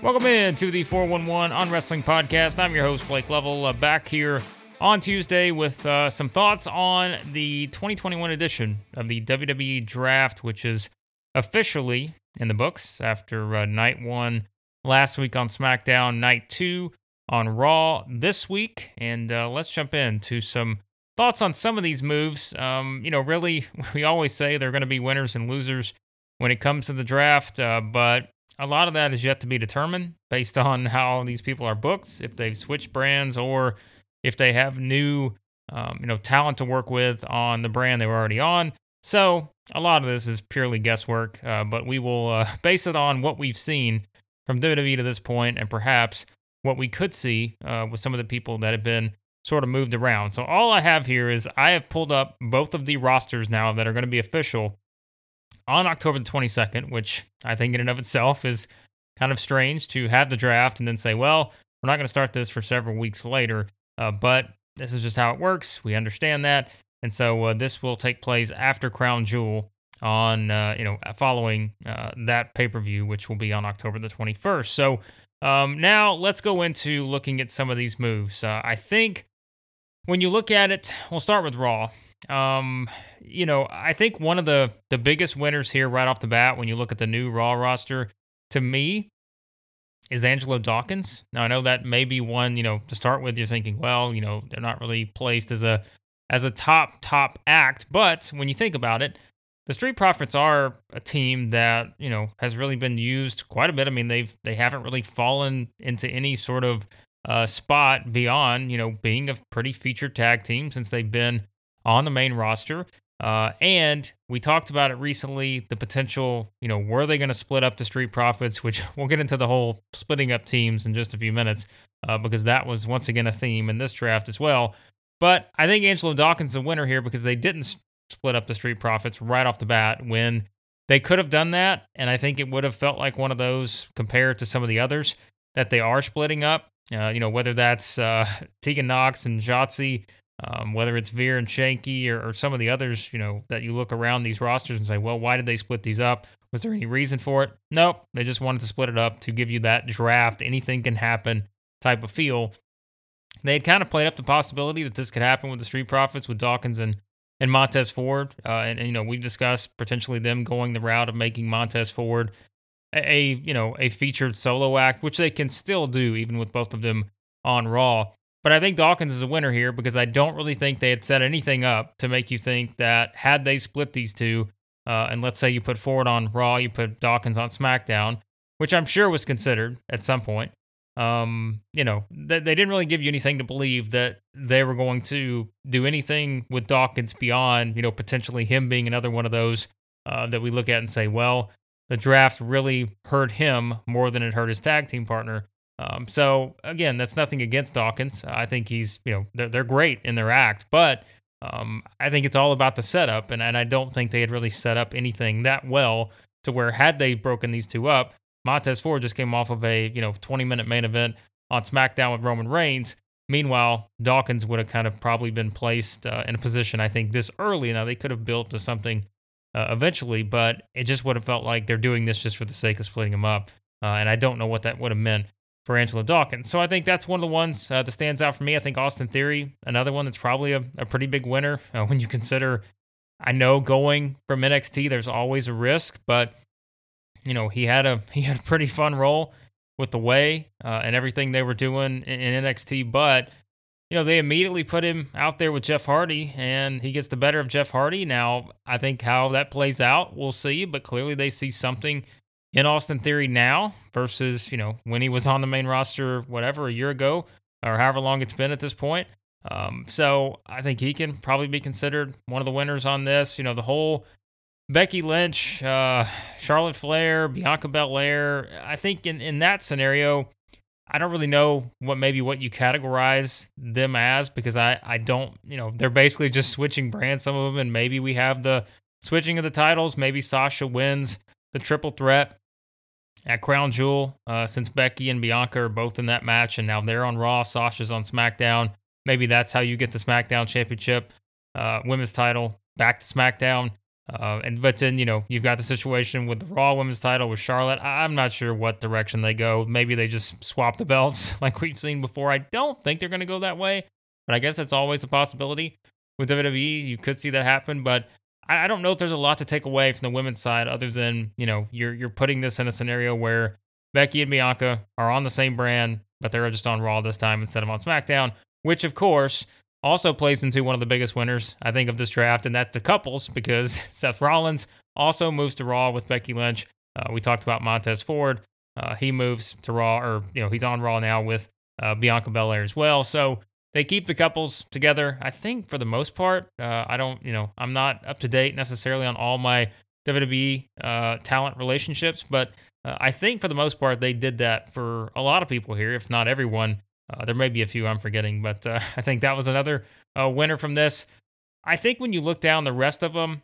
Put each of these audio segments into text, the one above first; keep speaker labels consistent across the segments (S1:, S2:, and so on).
S1: Welcome in to the 411 on Wrestling Podcast. I'm your host, Blake Lovell, uh, back here on Tuesday with uh, some thoughts on the 2021 edition of the WWE Draft, which is officially in the books after uh, night one last week on SmackDown, night two on Raw this week. And uh, let's jump into some thoughts on some of these moves. Um, you know, really, we always say they're going to be winners and losers when it comes to the draft, uh, but a lot of that is yet to be determined based on how these people are booked, if they've switched brands, or if they have new, um, you know, talent to work with on the brand they were already on. So a lot of this is purely guesswork, uh, but we will uh, base it on what we've seen from WWE to this point, and perhaps what we could see uh, with some of the people that have been sort of moved around. So all I have here is I have pulled up both of the rosters now that are going to be official on October the 22nd, which I think in and of itself is kind of strange to have the draft and then say, well, we're not going to start this for several weeks later. Uh, but this is just how it works. We understand that. And so uh, this will take place after Crown Jewel on, uh, you know, following uh, that pay per view, which will be on October the 21st. So um, now let's go into looking at some of these moves. Uh, I think when you look at it, we'll start with Raw. Um, you know, I think one of the the biggest winners here right off the bat when you look at the new Raw roster, to me, is Angelo Dawkins. Now I know that may be one, you know, to start with, you're thinking, well, you know, they're not really placed as a as a top top act, but when you think about it, the Street Profits are a team that you know has really been used quite a bit. I mean, they've they haven't really fallen into any sort of uh, spot beyond you know being a pretty featured tag team since they've been on the main roster. Uh, and we talked about it recently the potential, you know, were they going to split up the Street Profits, which we'll get into the whole splitting up teams in just a few minutes, uh, because that was once again a theme in this draft as well. But I think Angelo Dawkins is a winner here because they didn't split up the Street Profits right off the bat when they could have done that. And I think it would have felt like one of those compared to some of the others that they are splitting up. Uh, you know, whether that's uh, Tegan Nox and Shotzi um, whether it's Veer and Shanky or, or, some of the others, you know, that you look around these rosters and say, well, why did they split these up? Was there any reason for it? Nope. They just wanted to split it up to give you that draft, anything can happen type of feel. They had kind of played up the possibility that this could happen with the Street Profits with Dawkins and, and Montez Ford. Uh, and, and, you know, we discussed potentially them going the route of making Montez Ford a, a, you know, a featured solo act, which they can still do even with both of them on Raw. But I think Dawkins is a winner here because I don't really think they had set anything up to make you think that had they split these two, uh, and let's say you put Ford on Raw, you put Dawkins on SmackDown, which I'm sure was considered at some point. Um, you know, they, they didn't really give you anything to believe that they were going to do anything with Dawkins beyond, you know, potentially him being another one of those uh, that we look at and say, well, the draft really hurt him more than it hurt his tag team partner. Um, so again, that's nothing against Dawkins. I think he's, you know, they're, they're great in their act, but um, I think it's all about the setup, and, and I don't think they had really set up anything that well to where had they broken these two up, Montez Ford just came off of a you know 20 minute main event on SmackDown with Roman Reigns. Meanwhile, Dawkins would have kind of probably been placed uh, in a position I think this early. Now they could have built to something uh, eventually, but it just would have felt like they're doing this just for the sake of splitting them up, uh, and I don't know what that would have meant for Angelo Dawkins. So I think that's one of the ones uh, that stands out for me. I think Austin Theory, another one that's probably a, a pretty big winner uh, when you consider. I know going from NXT, there's always a risk, but you know he had a he had a pretty fun role with the way uh, and everything they were doing in, in NXT. But you know they immediately put him out there with Jeff Hardy, and he gets the better of Jeff Hardy. Now I think how that plays out, we'll see. But clearly they see something in Austin Theory now versus, you know, when he was on the main roster, whatever, a year ago or however long it's been at this point. Um, so I think he can probably be considered one of the winners on this. You know, the whole Becky Lynch, uh, Charlotte Flair, Bianca Belair. I think in, in that scenario, I don't really know what maybe what you categorize them as because I, I don't, you know, they're basically just switching brands, some of them, and maybe we have the switching of the titles. Maybe Sasha wins the triple threat at Crown Jewel uh, since Becky and Bianca are both in that match, and now they're on Raw. Sasha's on SmackDown. Maybe that's how you get the SmackDown Championship uh, women's title back to SmackDown. Uh, and but then you know you've got the situation with the Raw Women's Title with Charlotte. I'm not sure what direction they go. Maybe they just swap the belts like we've seen before. I don't think they're going to go that way, but I guess that's always a possibility with WWE. You could see that happen, but I, I don't know if there's a lot to take away from the women's side other than you know you're you're putting this in a scenario where Becky and Bianca are on the same brand, but they're just on Raw this time instead of on SmackDown, which of course also plays into one of the biggest winners, I think, of this draft, and that's the couples because Seth Rollins also moves to Raw with Becky Lynch. Uh, we talked about Montez Ford. Uh, he moves to Raw, or, you know, he's on Raw now with uh, Bianca Belair as well. So they keep the couples together, I think, for the most part. Uh, I don't, you know, I'm not up to date necessarily on all my WWE uh, talent relationships, but uh, I think for the most part, they did that for a lot of people here, if not everyone. Uh, there may be a few I'm forgetting, but uh, I think that was another uh, winner from this. I think when you look down the rest of them,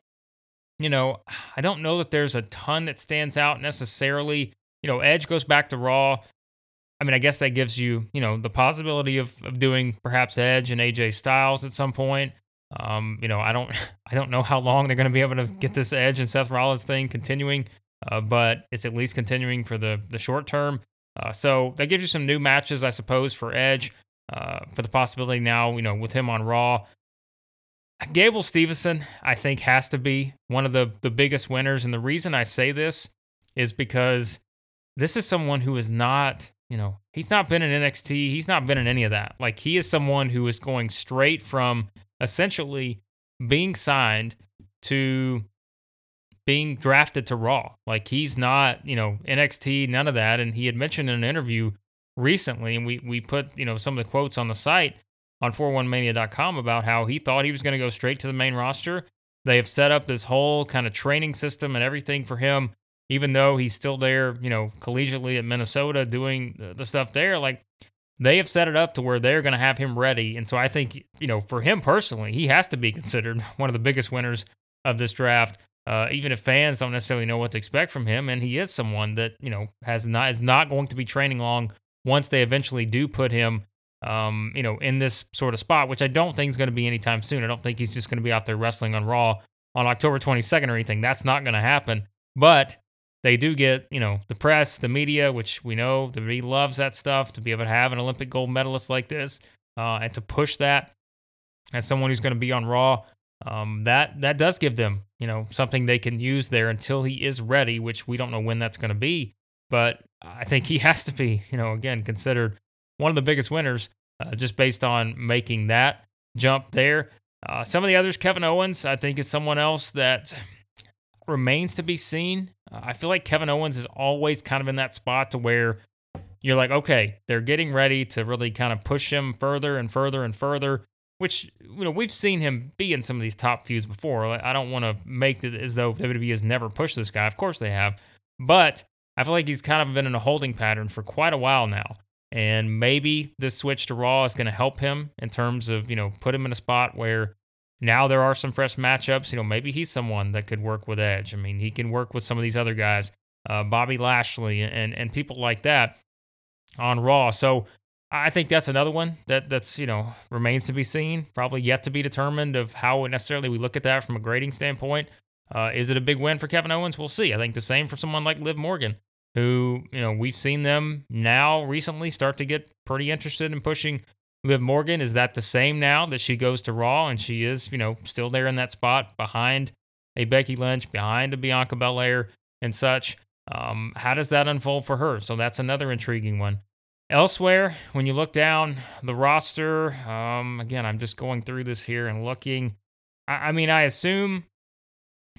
S1: you know, I don't know that there's a ton that stands out necessarily. You know, Edge goes back to Raw. I mean, I guess that gives you, you know, the possibility of, of doing perhaps Edge and AJ Styles at some point. Um, you know, I don't, I don't know how long they're going to be able to get this Edge and Seth Rollins thing continuing, uh, but it's at least continuing for the the short term. Uh, so that gives you some new matches, I suppose, for Edge, uh, for the possibility now, you know, with him on Raw. Gable Steveson, I think, has to be one of the, the biggest winners. And the reason I say this is because this is someone who is not, you know, he's not been in NXT. He's not been in any of that. Like, he is someone who is going straight from essentially being signed to being drafted to Raw. Like he's not, you know, NXT, none of that. And he had mentioned in an interview recently, and we we put, you know, some of the quotes on the site on 411mania.com about how he thought he was going to go straight to the main roster. They have set up this whole kind of training system and everything for him, even though he's still there, you know, collegiately at Minnesota doing the stuff there. Like they have set it up to where they're going to have him ready. And so I think, you know, for him personally, he has to be considered one of the biggest winners of this draft uh, even if fans don't necessarily know what to expect from him, and he is someone that you know has not is not going to be training long once they eventually do put him, um, you know, in this sort of spot, which I don't think is going to be anytime soon. I don't think he's just going to be out there wrestling on Raw on October 22nd or anything. That's not going to happen. But they do get, you know, the press, the media, which we know the WWE loves that stuff to be able to have an Olympic gold medalist like this uh, and to push that as someone who's going to be on Raw um, that that does give them you know something they can use there until he is ready, which we don't know when that's going to be. But I think he has to be you know again considered one of the biggest winners uh, just based on making that jump there. Uh, some of the others, Kevin Owens, I think is someone else that remains to be seen. Uh, I feel like Kevin Owens is always kind of in that spot to where you're like, okay, they're getting ready to really kind of push him further and further and further which you know we've seen him be in some of these top feuds before. I don't want to make it as though WWE has never pushed this guy. Of course they have, but I feel like he's kind of been in a holding pattern for quite a while now. And maybe this switch to Raw is going to help him in terms of you know put him in a spot where now there are some fresh matchups. You know maybe he's someone that could work with Edge. I mean he can work with some of these other guys, uh, Bobby Lashley and and people like that on Raw. So I think that's another one that that's you know remains to be seen, probably yet to be determined of how necessarily we look at that from a grading standpoint. Uh, is it a big win for Kevin Owens? We'll see. I think the same for someone like Liv Morgan, who you know we've seen them now recently start to get pretty interested in pushing Liv Morgan. Is that the same now that she goes to Raw and she is you know still there in that spot behind a Becky Lynch, behind a Bianca Belair and such? Um, how does that unfold for her? So that's another intriguing one. Elsewhere, when you look down the roster, um, again, I'm just going through this here and looking. I, I mean, I assume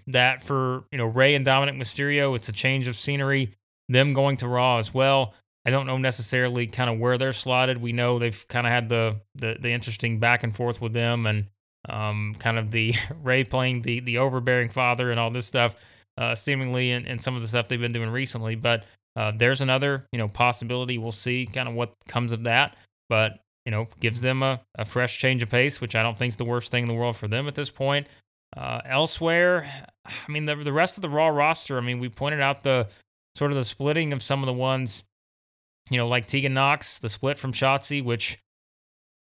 S1: that for you know Rey and Dominik Mysterio, it's a change of scenery. Them going to Raw as well. I don't know necessarily kind of where they're slotted. We know they've kind of had the, the, the interesting back and forth with them, and um, kind of the Rey playing the the overbearing father and all this stuff, uh, seemingly, and, some of the stuff they've been doing recently. But uh, there's another, you know, possibility. We'll see kind of what comes of that, but you know, gives them a, a fresh change of pace, which I don't think is the worst thing in the world for them at this point. Uh, elsewhere, I mean, the the rest of the Raw roster. I mean, we pointed out the sort of the splitting of some of the ones, you know, like Tegan Nox, the split from Shotzi, which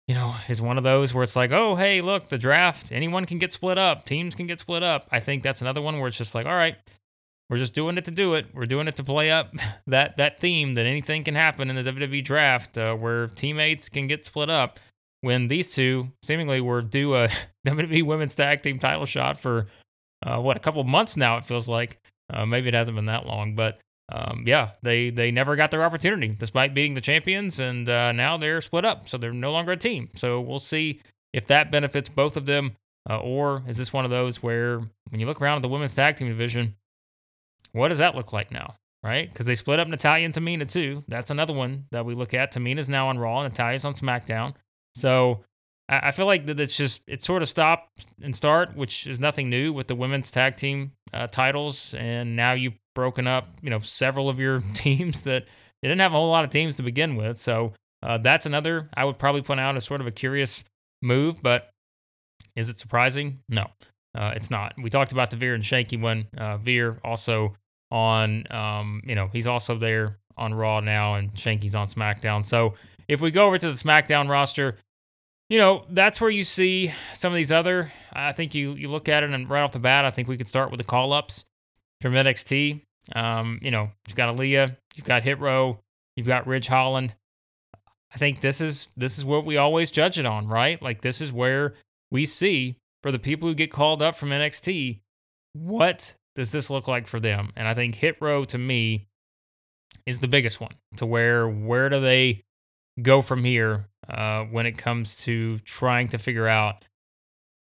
S1: you know, is one of those where it's like, oh, hey, look, the draft, anyone can get split up, teams can get split up. I think that's another one where it's just like, all right, we're just doing it to do it. We're doing it to play up that that theme that anything can happen in the WWE draft, uh, where teammates can get split up. When these two seemingly were due a WWE Women's Tag Team title shot for uh, what a couple months now, it feels like. Uh, maybe it hasn't been that long, but um, yeah, they they never got their opportunity despite beating the champions, and uh, now they're split up, so they're no longer a team. So we'll see if that benefits both of them, uh, or is this one of those where when you look around at the women's tag team division, what does that look like now? Right? Because they split up Natalya and Tamina too. That's another one that we look at. Tamina's now on Raw, Natalya's on SmackDown. So I feel like that it's just it's sort of stop and start, which is nothing new with the women's tag team uh, titles, and now you've broken up, you know, several of your teams that they didn't have a whole lot of teams to begin with. So uh, that's another I would probably point out as sort of a curious move, but is it surprising? No, uh, it's not. We talked about the Veer and Shanky one. Uh, Veer also on, um, you know, he's also there on Raw now, and Shanky's on SmackDown. So if we go over to the SmackDown roster, you know, that's where you see some of these other. I think you you look at it and right off the bat, I think we could start with the call ups from NXT. Um, you know, you've got Aliyah, you've got Hit Row, you've got Ridge Holland. I think this is this is what we always judge it on, right? Like this is where we see for the people who get called up from NXT, what does this look like for them? And I think Hit Row to me is the biggest one. To where where do they go from here uh, when it comes to trying to figure out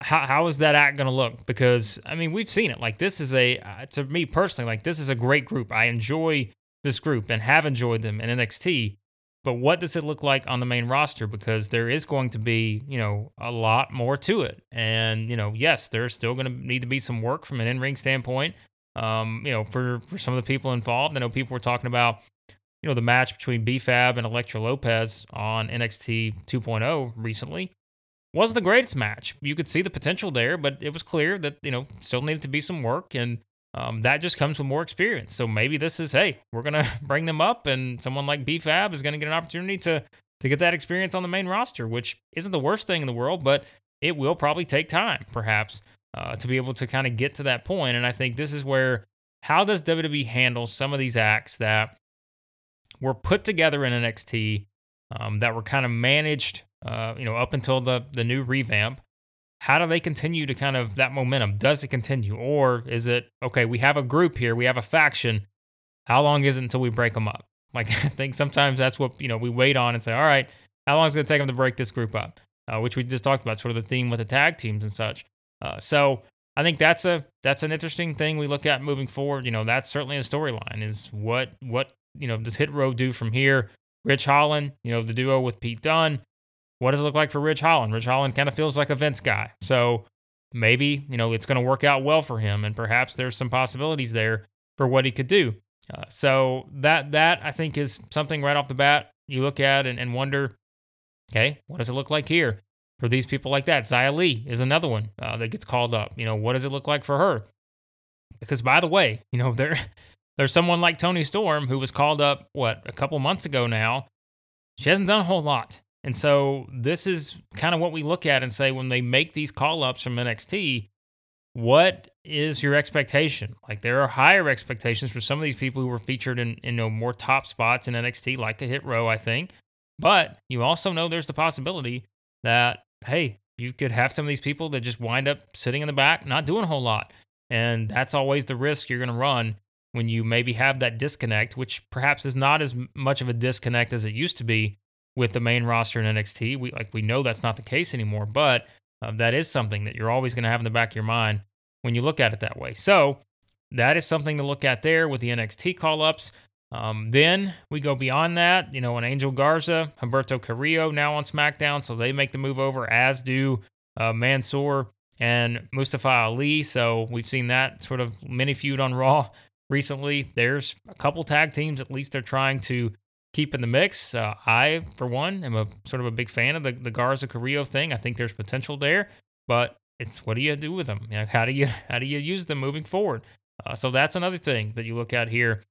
S1: how how is that act going to look? Because I mean, we've seen it. Like this is a uh, to me personally, like this is a great group. I enjoy this group and have enjoyed them in NXT. But what does it look like on the main roster? Because there is going to be, you know, a lot more to it. And, you know, yes, there's still going to need to be some work from an in ring standpoint. Um, you know, for, for some of the people involved, I know people were talking about, you know, the match between B-Fab and Elektra Lopez on NXT 2.0 recently wasn't the greatest match. You could see the potential there, but it was clear that, you know, still needed to be some work. And um, that just comes with more experience. So maybe this is, hey, we're to bring them up, and someone like B-Fab is to get an opportunity to, to get that experience on the main roster, which isn't the worst thing in the world, but it will probably take time, perhaps, uh, to be able to kind of get to that point. And I think this is where how does WWE handle some of these acts that were put together in NXT um, that were kind of managed uh, you know, up until the the new revamp. How do they continue to kind of that momentum? Does it continue, or is it okay? We have a group here, we have a faction. How long is it until we break them up? Like I think sometimes that's what you know we wait on and say, all right, how long is it going to take them to break this group up? Uh, which we just talked about, sort of the theme with the tag teams and such. Uh, so I think that's a that's an interesting thing we look at moving forward. You know, that's certainly a storyline. Is what what you know does Hit Row do from here? Ridge Holland, you know, the duo with Pete Dunne. What does it look like for Ridge Holland? Ridge Holland kind of feels like a Vince guy. So maybe, you know, it's going to work out well for him. And perhaps there's some possibilities there for what he could do. Uh, so that, that I think is something right off the bat you look at and, and wonder, okay, what does it look like here for these people like that? Xia Li is another one uh, that gets called up. You know, what does it look like for her? Because by the way, you know, there, there's someone like Toni Storm who was called up, what, a couple months ago now. She hasn't done a whole lot. And so this is kind of what we look at and say when they make these call ups from NXT, what is your expectation? Like there are higher expectations for some of these people who were featured in, in you know, more top spots in NXT, like a hit row, I think. But you also know there's the possibility that, hey, you could have some of these people that just wind up sitting in the back, not doing a whole lot. And that's always the risk you're going to run when you maybe have that disconnect, which perhaps is not as much of a disconnect as it used to be with the main roster in NXT. We like we know that's not the case anymore, but uh, that is something that you're always going to have in the back of your mind when you look at it that way. So that is something to look at there with the NXT call ups. Um, then we go beyond that, you know, an Angel Garza, Humberto Carrillo now on SmackDown, so they make the move over, as do uh, Mansoor and Mustafa Ali. So we've seen that sort of mini feud on Raw recently. There's a couple tag teams, at least they're trying to keep in the mix. Uh, I, for one, am a sort of a big fan of the, the Garza Carrillo thing. I think there's potential there, but it's what do you do with them? You know, how do you how do you use them moving forward? Uh, so that's another thing that you look at here.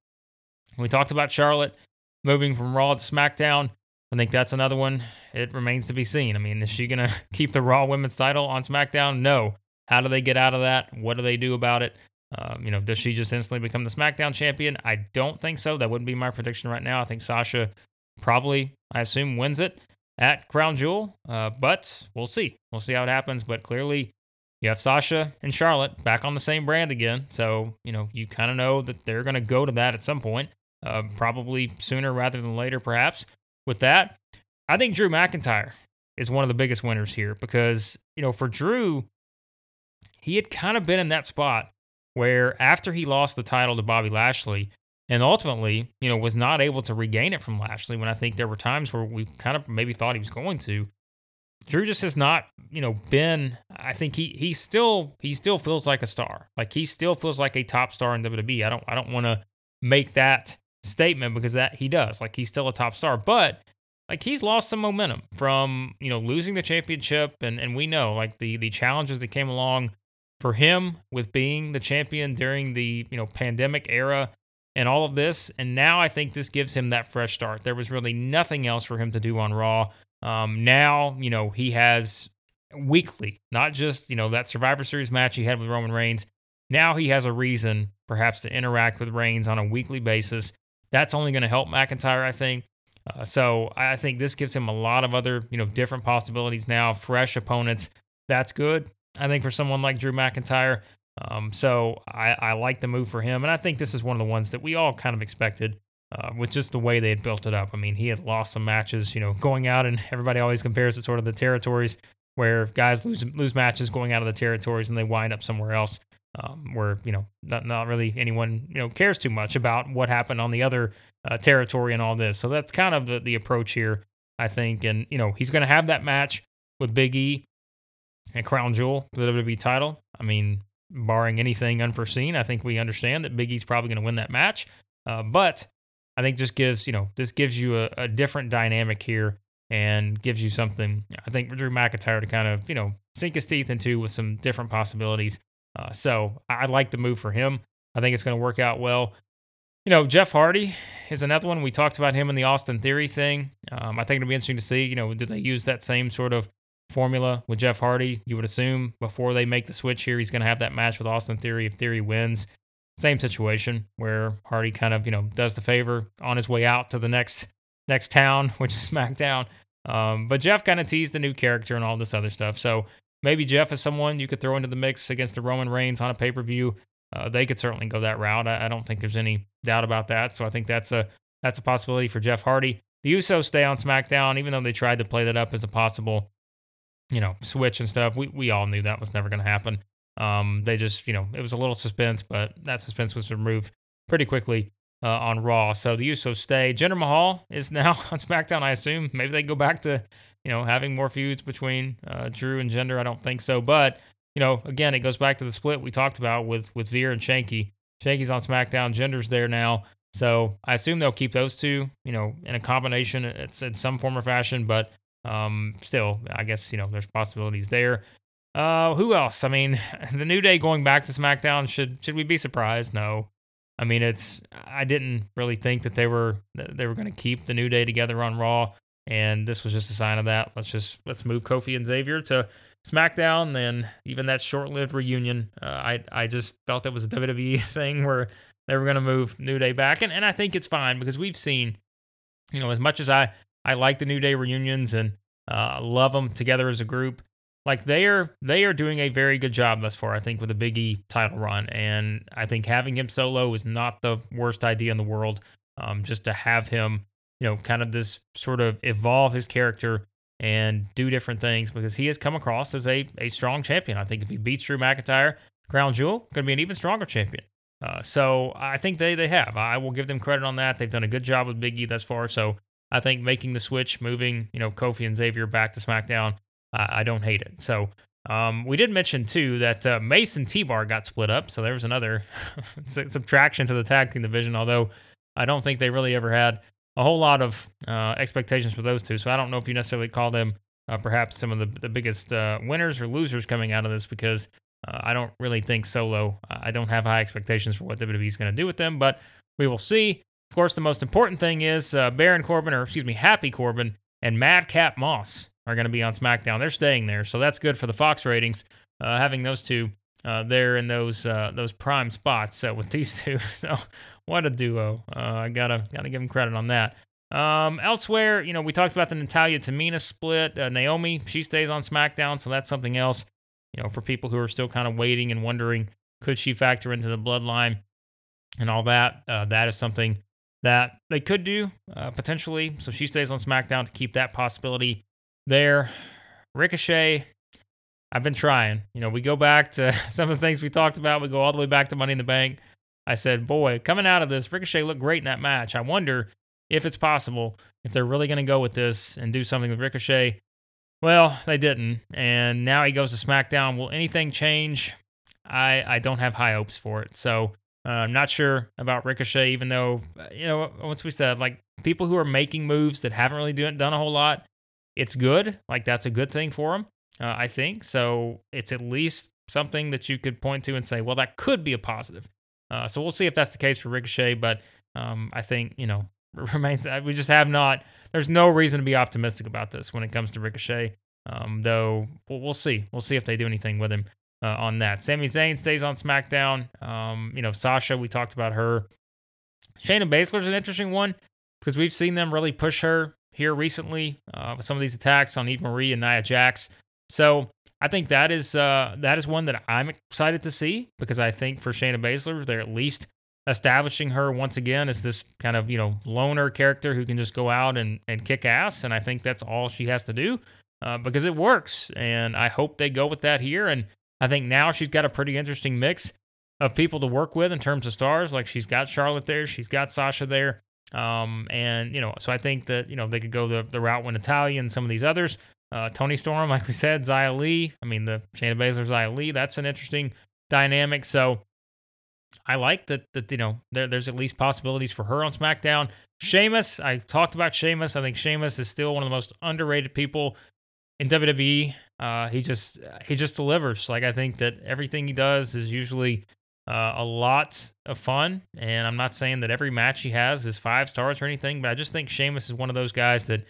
S1: We talked about Charlotte moving from Raw to SmackDown. I think that's another one. It remains to be seen. I mean, is she going to keep the Raw Women's title on SmackDown? No. How do they get out of that? What do they do about it? Um, you know, does she just instantly become the SmackDown champion? I don't think so. That wouldn't be my prediction right now. I think Sasha probably, I assume, wins it at Crown Jewel. Uh, but we'll see. We'll see how it happens. But clearly, you have Sasha and Charlotte back on the same brand again. So, you know, you kind of know that they're going to go to that at some point, uh, probably sooner rather than later, perhaps. With that, I think Drew McIntyre is one of the biggest winners here because, you know, for Drew, he had kind of been in that spot where after he lost the title to Bobby Lashley and ultimately, you know, was not able to regain it from Lashley when I think there were times where we kind of maybe thought he was going to. Drew just has not, you know, been I think he he still he still feels like a star. Like he still feels like a top star in WWE. I don't I don't want to make that statement because that he does. Like he's still a top star, but like he's lost some momentum from, you know, losing the championship and and we know like the the challenges that came along for him with being the champion during the you know pandemic era and all of this. And now I think this gives him that fresh start. There was really nothing else for him to do on Raw. Um, now you know he has weekly, not just you know that Survivor Series match he had with Roman Reigns. Now he has a reason, perhaps, to interact with Reigns on a weekly basis. That's only going to help McIntyre, I think. Uh, so I think this gives him a lot of other, you know, different possibilities now, fresh opponents. That's good. I think for someone like Drew McIntyre. Um, so I, I, like the move for him, and I think this is one of the ones that we all kind of expected. Uh, with just the way they had built it up. I mean, he had lost some matches, you know, going out, and everybody always compares it sort of the territories where guys lose lose matches going out of the territories and they wind up somewhere else, um, where you know not not really anyone you know cares too much about what happened on the other uh, territory and all this. So that's kind of the the approach here, I think. And you know, he's going to have that match with Big E and Crown Jewel for the WWE title. I mean, barring anything unforeseen, I think we understand that Big E's probably going to win that match. Uh, but I think just gives you know this gives you a, a, different dynamic here and gives you something. I think for Drew McIntyre to kind of you know sink his teeth into with some different possibilities. Uh, so I, I like the move for him. I think it's going to work out well. You know, Jeff Hardy is another one. We talked about him in the Austin Theory thing. Um, I think it'll be interesting to see. You know, did they use that same sort of formula with Jeff Hardy. You would assume before they make the switch here, he's going to have that match with Austin Theory. If Theory wins, same situation where Hardy kind of you know does the favor on his way out to the next next town, which is SmackDown. Um, but Jeff kind of teased the new character and all this other stuff. So maybe Jeff is someone you could throw into the mix against the Roman Reigns on a pay per view. Uh, they could certainly go that route. I, I, don't think there's any doubt about that. So I think that's a that's a possibility for Jeff Hardy. The Usos stay on SmackDown, even though they tried to play that up as a possible you know, switch and stuff. We we all knew that was never going to happen. Um, they just, you know, it was a little suspense, but that suspense was removed pretty quickly uh, on Raw. So the Usos stay. Jinder Mahal is now on SmackDown. I assume maybe they go back to, you know, having more feuds between uh, Drew and Jinder. I don't think so, but you know, again, it goes back to the split we talked about with with Veer and Shanky. Shanky's on SmackDown. Jinder's there now. So I assume they'll keep those two, you know, in a combination. It's in some form or fashion, but um, still, I guess you know there's possibilities there. Uh, who else? I mean, the New Day going back to SmackDown. Should should we be surprised? No. I mean, it's. I didn't really think that they were that they were going to keep the New Day together on Raw, and this was just a sign of that. Let's just let's move Kofi and Xavier to SmackDown. Then even that short-lived reunion, uh, I I just felt it was a WWE thing where they were going to move New Day back, and and I think it's fine because we've seen, you know, as much as I I like the New Day reunions and uh, love them together as a group. Like they are, they are doing a very good job thus far. I think with the Big E title run, and I think having him solo is not the worst idea in the world. Um, just to have him, you know, kind of this sort of evolve his character and do different things because he has come across as a a strong champion. I think if he beats Drew McIntyre, Crown Jewel, going to be an even stronger champion. Uh, so I think they they have. I will give them credit on that. They've done a good job with Big E thus far. So I think making the switch, moving, you know, Kofi and Xavier back to SmackDown, uh, I don't hate it. So um, we did mention too that uh, Mace and T-Bar got split up, so there was another subtraction to the tag team division. Although I don't think they really ever had a whole lot of uh, expectations for those two, so I don't know if you necessarily call them uh, perhaps some of the the biggest uh, winners or losers coming out of this because uh, I don't really think Solo. I don't have high expectations for what WWE is going to do with them, but we will see. Of course, the most important thing is uh, Baron Corbin, or excuse me, Happy Corbin, and Madcap Moss are going to be on SmackDown. They're staying there, so that's good for the Fox ratings. Uh, having those two uh, there in those uh, those prime spots uh, with these two. So what a duo! Uh, I gotta gotta give them credit on that. Um, elsewhere, you know, we talked about the Natalya Tamina split. Naomi, she stays on SmackDown, so that's something else. You know, for people who are still kind of waiting and wondering, could she factor into the bloodline and all that? That is something that they could do uh, potentially. So she stays on SmackDown to keep that possibility there. Ricochet, I've been trying. You know, we go back to some of the things we talked about. We go all the way back to Money in the Bank. I said, boy, coming out of this, Ricochet looked great in that match. I wonder if it's possible, if they're really going to go with this and do something with Ricochet. Well, they didn't, and now he goes to SmackDown. Will anything change? I I don't have high hopes for it. So uh, I'm not sure about Ricochet, even though uh, you know once we said like people who are making moves that haven't really done done a whole lot, it's good. Like that's a good thing for them, uh, I think. So it's at least something that you could point to and say, well, that could be a positive. Uh, so we'll see if that's the case for Ricochet, but um, I think you know remains. Uh, we just have not. There's no reason to be optimistic about this when it comes to Ricochet. Um, though we'll, we'll, see. We'll see if they do anything with him uh, on that. Sami Zayn stays on SmackDown. Um, you know, Sasha, we talked about her. Shayna Baszler's an interesting one because we've seen them really push her here recently uh, with some of these attacks on Eva Marie and Nia Jax. So I think that is uh, that is one that I'm excited to see because I think for Shayna Baszler, they're at least establishing her once again as this kind of you know loner character who can just go out and, and kick ass and i think that's all she has to do uh, because it works and i hope they go with that here and i think now she's got a pretty interesting mix of people to work with in terms of stars like she's got charlotte there she's got sasha there um, and you know so i think that you know they could go the, the route with natalya and some of these others uh, toni storm like we said Xia Li i mean the shayna baszler Xia Li that's an interesting dynamic so I like that that you know there, there's at least possibilities for her on SmackDown. Sheamus, I talked about Sheamus. I think Sheamus is still one of the most underrated people in WWE. Uh, he just he just delivers. Like I think that everything he does is usually uh, a lot of fun. And I'm not saying that every match he has is five stars or anything, but I just think Sheamus is one of those guys that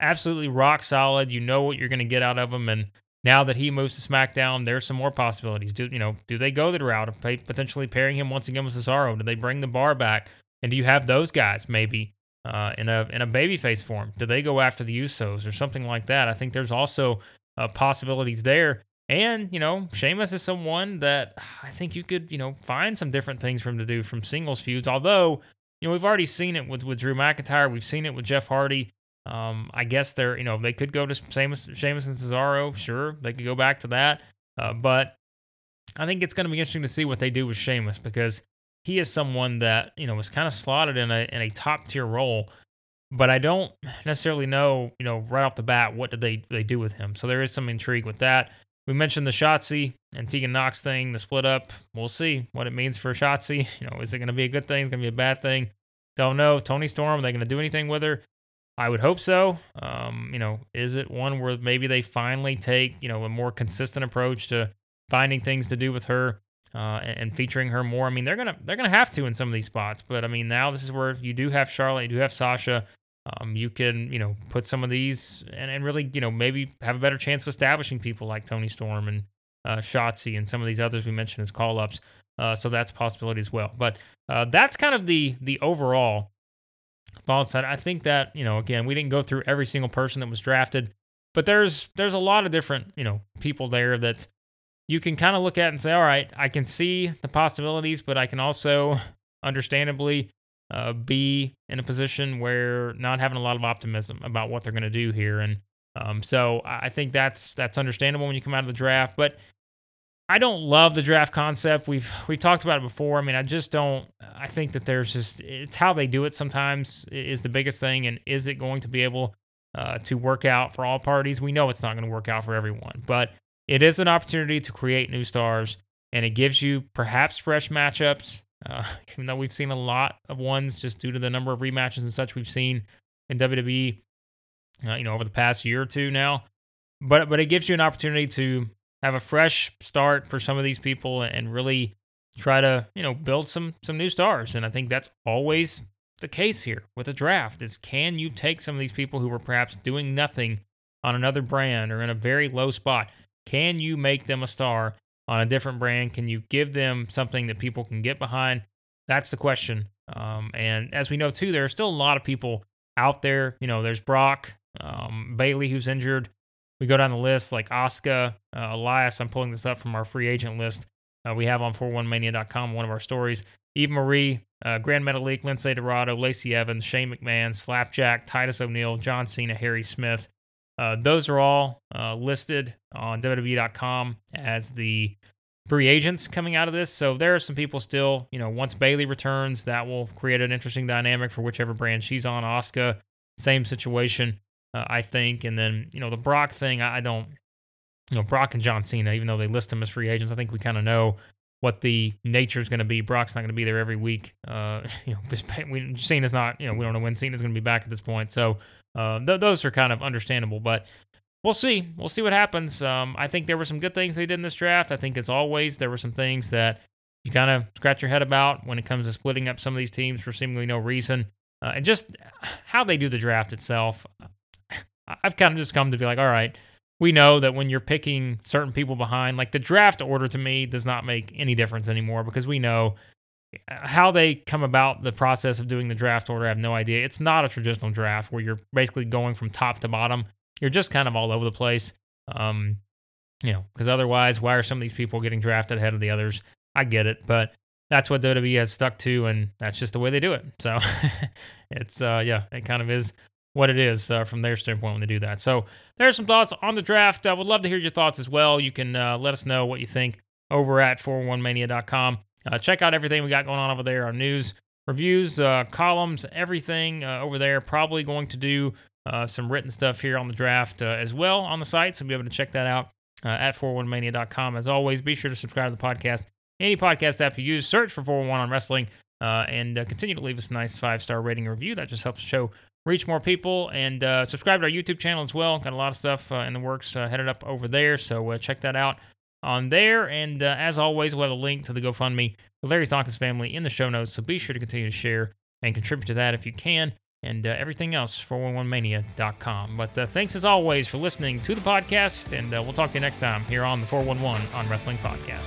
S1: absolutely rock solid. You know what you're going to get out of him, and now that he moves to SmackDown, there's some more possibilities. Do you know? Do they go the route of potentially pairing him once again with Cesaro? Do they bring the bar back? And do you have those guys maybe uh, in a in a babyface form? Do they go after the Usos or something like that? I think there's also uh, possibilities there. And you know, Sheamus is someone that I think you could you know find some different things for him to do from singles feuds. Although you know we've already seen it with with Drew McIntyre, we've seen it with Jeff Hardy. Um, I guess they're, you know, they could go to Sheamus, Sheamus and Cesaro. Sure, they could go back to that. Uh, but I think it's going to be interesting to see what they do with Sheamus because he is someone that, you know, was kind of slotted in a, in a top tier role. But I don't necessarily know, you know, right off the bat, what did they, they do with him. So there is some intrigue with that. We mentioned the Shotzi and Tegan Nox thing, the split up. We'll see what it means for Shotzi. You know, is it going to be a good thing? Is going to be a bad thing? Don't know. Toni Storm, are they going to do anything with her? I would hope so. Um, you know, is it one where maybe they finally take, you know, a more consistent approach to finding things to do with her uh, and, and, featuring her more? I mean, they're gonna they're gonna have to in some of these spots, but I mean, now this is where you do have Charlotte, you do have Sasha. Um, you can, you know, put some of these and, and really, you know, maybe have a better chance of establishing people like Toni Storm and uh, Shotzi and some of these others we mentioned as call ups. Uh, so that's possibility as well. But uh, that's kind of the the overall thoughts. I think that you know, again, we didn't go through every single person that was drafted, but there's there's a lot of different you know people there that you can kind of look at and say, all right, I can see the possibilities, but I can also, understandably, uh, be in a position where not having a lot of optimism about what they're going to do here, and um, so I think that's that's understandable when you come out of the draft, but I don't love the draft concept. We've we've talked about it before. I mean, I just don't. I think that there's just it's how they do it. Sometimes is the biggest thing, and is it going to be able uh, to work out for all parties? We know it's not going to work out for everyone, but it is an opportunity to create new stars, and it gives you perhaps fresh matchups. Uh, even though we've seen a lot of ones just due to the number of rematches and such we've seen in WWE, uh, you know, over the past year or two now. But but it gives you an opportunity to have a fresh start for some of these people and really try to you know build some some new stars and i think that's always the case here with a draft is can you take some of these people who were perhaps doing nothing on another brand or in a very low spot? Can you make them a star on a different brand? Can you give them something that people can get behind? That's the question. Um, and as we know too, there are still a lot of people out there. You know, there's Brock, um, Bayley, who's injured. We go down the list like Asuka, uh, Elias. I'm pulling this up from our free agent list uh, we have on 411mania.com one of our stories. Eva Marie, uh, Grand Metalik, Lince Dorado, Lacey Evans, Shane McMahon, Slapjack, Titus O'Neil, John Cena, Harry Smith. Uh, those are all uh, listed on WWE.com as the free agents coming out of this. So there are some people still, you know, once Bayley returns, that will create an interesting dynamic for whichever brand she's on. Asuka, same situation, uh, I think. And then, you know, the Brock thing, I, I don't, you know, Brock and John Cena, even though they list them as free agents, I think we kind of know what the nature is going to be. Brock's not going to be there every week. Uh, you know, we, Cena's not, you know, we don't know when Cena's going to be back at this point. So uh, th- those are kind of understandable, but we'll see. We'll see what happens. Um, I think there were some good things they did in this draft. I think, as always, there were some things that you kind of scratch your head about when it comes to splitting up some of these teams for seemingly no reason. Uh, and just how they do the draft itself. I've kind of just come to be like, all right, we know that when you're picking certain people behind, like the draft order to me does not make any difference anymore because we know how they come about the process of doing the draft order. I have no idea. It's not a traditional draft where you're basically going from top to bottom. You're just kind of all over the place. Um, you know, because otherwise, why are some of these people getting drafted ahead of the others? I get it, but that's what WWE has stuck to, and that's just the way they do it. So it's uh, yeah, it kind of is what it is uh, from their standpoint when they do that. So there's some thoughts on the draft. I would love to hear your thoughts as well. You can uh, let us know what you think over at 411mania.com. Uh, check out everything we got going on over there, our news, reviews, uh, columns, everything uh, over there. Probably going to do uh, some written stuff here on the draft as well on the site, so be able to check that out at 411mania.com. As always, be sure to subscribe to the podcast. Any podcast app you use, search for 411 on wrestling. Uh, and uh, continue to leave us a nice five star rating review. That just helps show reach more people and uh, subscribe to our YouTube channel as well. Got a lot of stuff uh, in the works uh, headed up over there, so uh, check that out on there. And uh, as always, we'll have a link to the GoFundMe for Larry Csonka's family in the show notes, so be sure to continue to share and contribute to that if you can. And uh, everything else, 411mania.com. But thanks as always for listening to the podcast, and we'll talk to you next time here on the 411 on Wrestling Podcast.